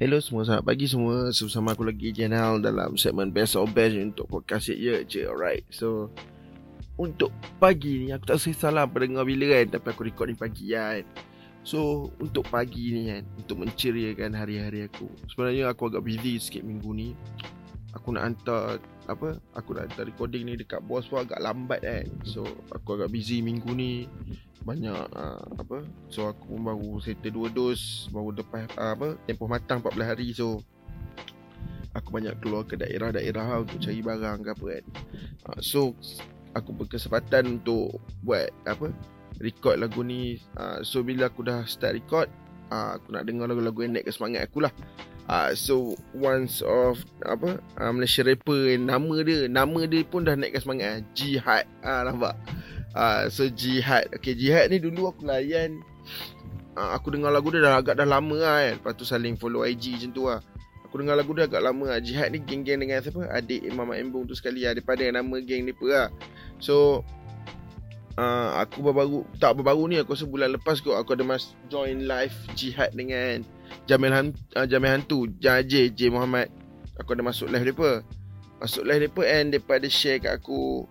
Hello semua, selamat pagi semua. Bersama aku lagi Janal dalam segmen Best of Best Untuk podcast je je, alright. So Untuk pagi ni, aku tak rasa salah pendengar bila kan Tapi aku record ni pagi kan. So, untuk pagi ni kan Untuk menceriakan hari-hari aku. Sebenarnya aku agak busy sikit minggu ni. Aku nak hantar Apa Aku nak hantar recording ni dekat bos pun agak lambat kan. So, aku agak busy minggu ni banyak uh, apa so aku pun baru settle dua dos baru lepas uh, apa tempoh matang 14 hari so aku banyak keluar ke daerah-daerah lah untuk cari barang ke apa kan. Uh, so aku berkesempatan untuk buat apa record lagu ni. Uh, so bila aku dah start record uh, aku nak dengar lagu-lagu yang naik ke semangat aku lah. Uh, so once of apa uh, Malaysia rapper nama dia nama dia pun dah naik ke semangat. Jihad ah uh, nampak Uh, so Jihad. Okay Jihad ni dulu aku layan. Uh, Aku dengar lagu dia dah agak dah lama lah kan. Lepas tu saling follow IG macam tu lah. Aku dengar lagu dia agak lama lah. Jihad ni geng-geng dengan siapa? Adik Imam Embong tu sekali lah. Daripada nama geng ni pun lah. So uh, Aku baru-baru Tak baru-baru ni Aku rasa bulan lepas kot Aku ada mas join live Jihad dengan Jamil, Han, uh, Jamil Hantu J, J Muhammad. Aku ada masuk live dia Masuk live dia And dia ada share kat aku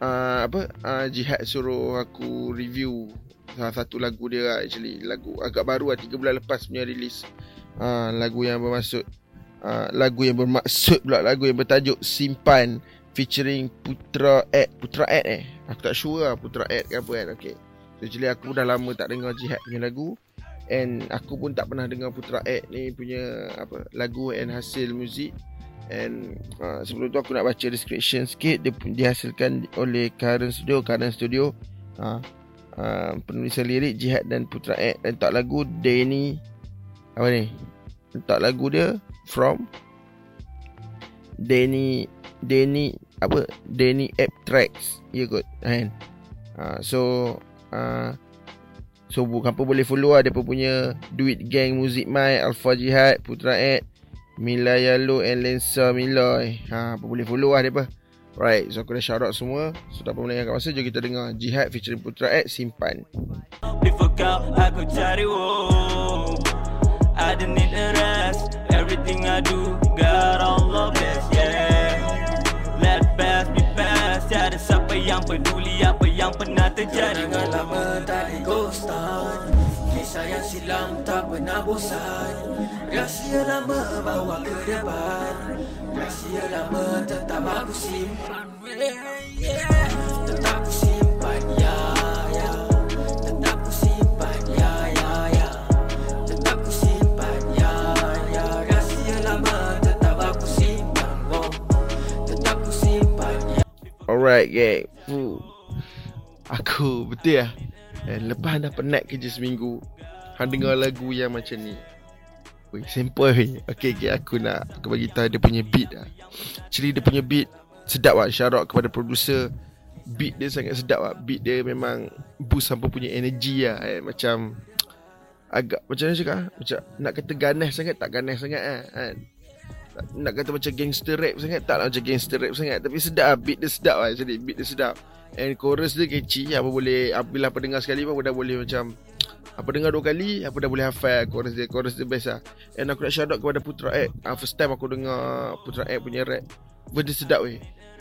uh, apa? Uh, jihad suruh aku review salah satu lagu dia actually. Lagu agak baru lah 3 bulan lepas punya release. Uh, lagu yang bermaksud uh, lagu yang bermaksud pula lagu yang bertajuk simpan featuring Putra Ed. Putra Ed eh? Aku tak sure lah Putra Ed ke apa kan okay. so, actually aku dah lama tak dengar jihad punya lagu. And aku pun tak pernah dengar Putra Ed ni punya apa lagu and hasil muzik And uh, sebelum tu aku nak baca description sikit. Dia dihasilkan oleh Karen Studio Karen Studio. Uh, uh, Penulisan lirik Jihad dan Putra Ek Dan tak lagu Danny Apa ni? Tak lagu dia From Danny Danny Apa? Danny App Tracks. Ya kot kan? Uh, So uh, So apa boleh follow lah. Dia punya Duit Gang Music My Alpha Jihad Putra Ek Mila Yalo and Lensa Mila eh. Ha, apa boleh follow lah dia Right, so aku dah shout out semua. So tak apa melengahkan masa Jom kita dengar Jihad featuring Putra X Simpan. Before kau aku cari wo I don't need a rest. Everything I do God Allah bless yeah. Let past be past Tiada siapa yang peduli Apa yang pernah terjadi? Jangan lama tak di ghost Kisah yang silam tak pernah bosan. Rahsia lama bawa ke depan. Rahsia lama tetap aku simpan. Tetap aku simpan ya ya. Alright gang. Aku betul ya. And lepas dah penat kerja seminggu Han dengar lagu yang macam ni? Weh, simple Okay, okay, aku nak Aku bagi tahu dia punya beat lah. Actually dia punya beat Sedap lah. Shout out kepada producer. Beat dia sangat sedap lah. Beat dia memang Boost sampai punya energy lah. Eh. Macam Agak Macam mana cakap? Macam Nak kata ganas sangat? Tak ganas sangat lah kan? Nak kata macam gangster rap sangat? Tak lah macam gangster rap sangat. Tapi sedap lah. Beat dia sedap lah Jadi beat dia sedap. And chorus dia catchy. Apa boleh Apabila apa dengar sekali pun Dah boleh macam Apa dengar dua kali Apa dah boleh hafal. Chorus dia Chorus dia best lah. And aku nak shout out kepada Putra Ek uh, First time aku dengar Putra Ek punya rap. Verse dia sedap weh.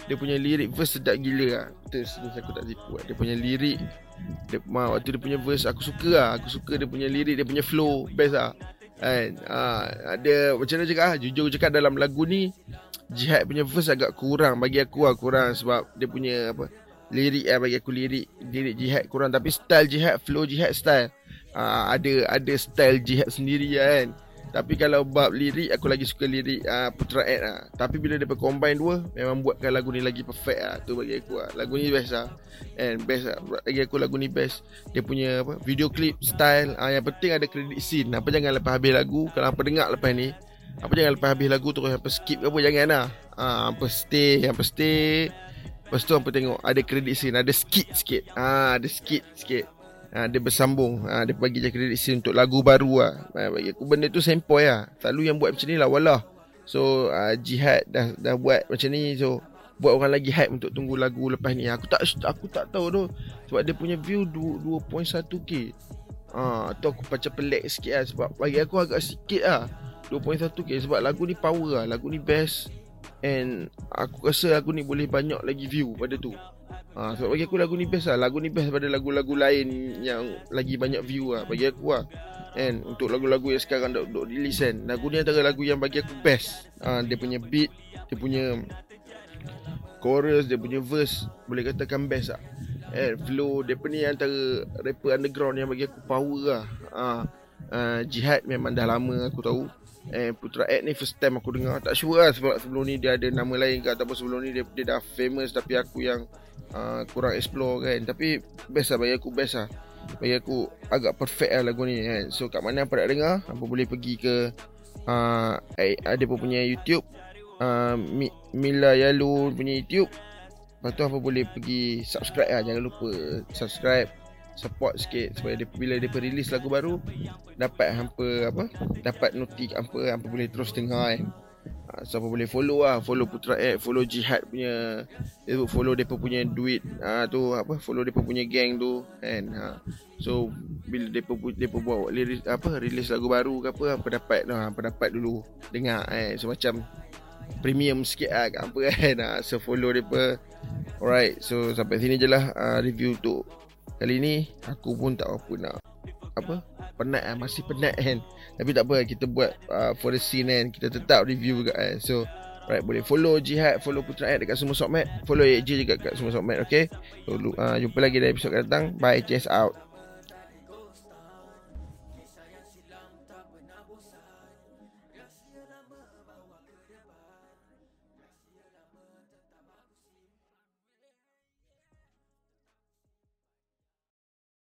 Dia punya lirik Verse sedap gila lah. Terus aku tak tipu lah. Dia punya lirik dia, Waktu dia punya verse Aku suka lah. Aku suka dia punya lirik Dia punya flow. Best lah. Kan uh, Ada Macam mana cakap lah Jujur cakap dalam lagu ni Jihad punya verse agak kurang Bagi aku lah kurang. Sebab dia punya apa lirik eh bagi aku lirik lirik jihad kurang. Tapi style jihad flow jihad style uh, ada ada style jihad sendiri kan. Tapi kalau bab lirik aku lagi suka lirik uh, Putra Ed lah tapi bila dia combine dua memang buatkan lagu ni lagi perfect lah tu bagi aku lah lagu ni best lah and best lah bagi aku lagu ni best. Dia punya apa video clip style uh, yang penting ada credit scene. Apa jangan lepas habis lagu. Kalau apa dengar lepas ni apa jangan lepas habis lagu terus apa skip ke apa jangan lah. Uh, apa stay apa stay. Lepas tu apa tengok Ada kredit scene Ada skit sikit. Ha, Ada skit sikit ha, Dia bersambung. Ha, Dia bagi je kredit scene Untuk lagu baru lah ha, Bagi aku benda tu sempoi lah Selalu yang buat macam ni lah Walah So uh, Jihad dah, dah buat macam ni So Buat orang lagi hype Untuk tunggu lagu lepas ni. Aku tak aku tak tahu tu. Sebab dia punya view 2.1k ha, Tu aku macam pelik sikit lah Sebab bagi aku agak sikit lah 2.1k sebab lagu ni power lah lagu ni best. And aku rasa lagu ni boleh banyak lagi view pada tu ha, sebab bagi aku lagu ni best lah. Lagu ni best daripada lagu-lagu lain yang lagi banyak view lah bagi aku lah. And untuk lagu-lagu yang sekarang dok dok release kan lagu ni antara lagu yang bagi aku best. Ha, dia punya beat dia punya chorus dia punya verse boleh katakan best lah. And flow dia ni antara rapper underground yang bagi aku power lah. Ha, uh, Jihad memang dah lama aku tahu Eh Putra Ed ni first time aku dengar. Tak sure lah sebab sebelum ni dia ada nama lain ke Ataupun sebelum ni dia, dia dah famous Tapi aku yang uh, kurang explore kan. Tapi best lah bagi aku best lah. Bagi aku agak perfect lah lagu ni kan. So kat mana apa nak dengar Apa boleh pergi ke uh, Ada pun punya YouTube uh, Mila Yalu punya YouTube. Lepas tu apa boleh pergi subscribe lah. Jangan lupa subscribe support sikit supaya dia bila dia release lagu baru dapat hampa apa dapat notik hampa hampa boleh terus dengar kan ha, so apa boleh follow lah follow Putra App follow Jihad punya follow dia punya duit ha, tu apa follow dia punya gang tu kan ha. so bila dia dia buat release, apa release lagu baru ke apa hampa dapat lah hampa dapat dulu dengar eh so macam premium sikit lah kat hampa kan ha. so follow dia alright so sampai sini je lah uh, review tu Kali ni aku pun tak apa nak. Apa? Penat kan masih penat kan? Tapi tak apa kita buat uh, for the scene kan? Kita tetap review juga kan? So right boleh follow jihad follow putra ad dekat semua sokmat. Follow AJ juga dekat semua sokmat okay? So uh, jumpa lagi dalam episod akan datang. Bye cheers out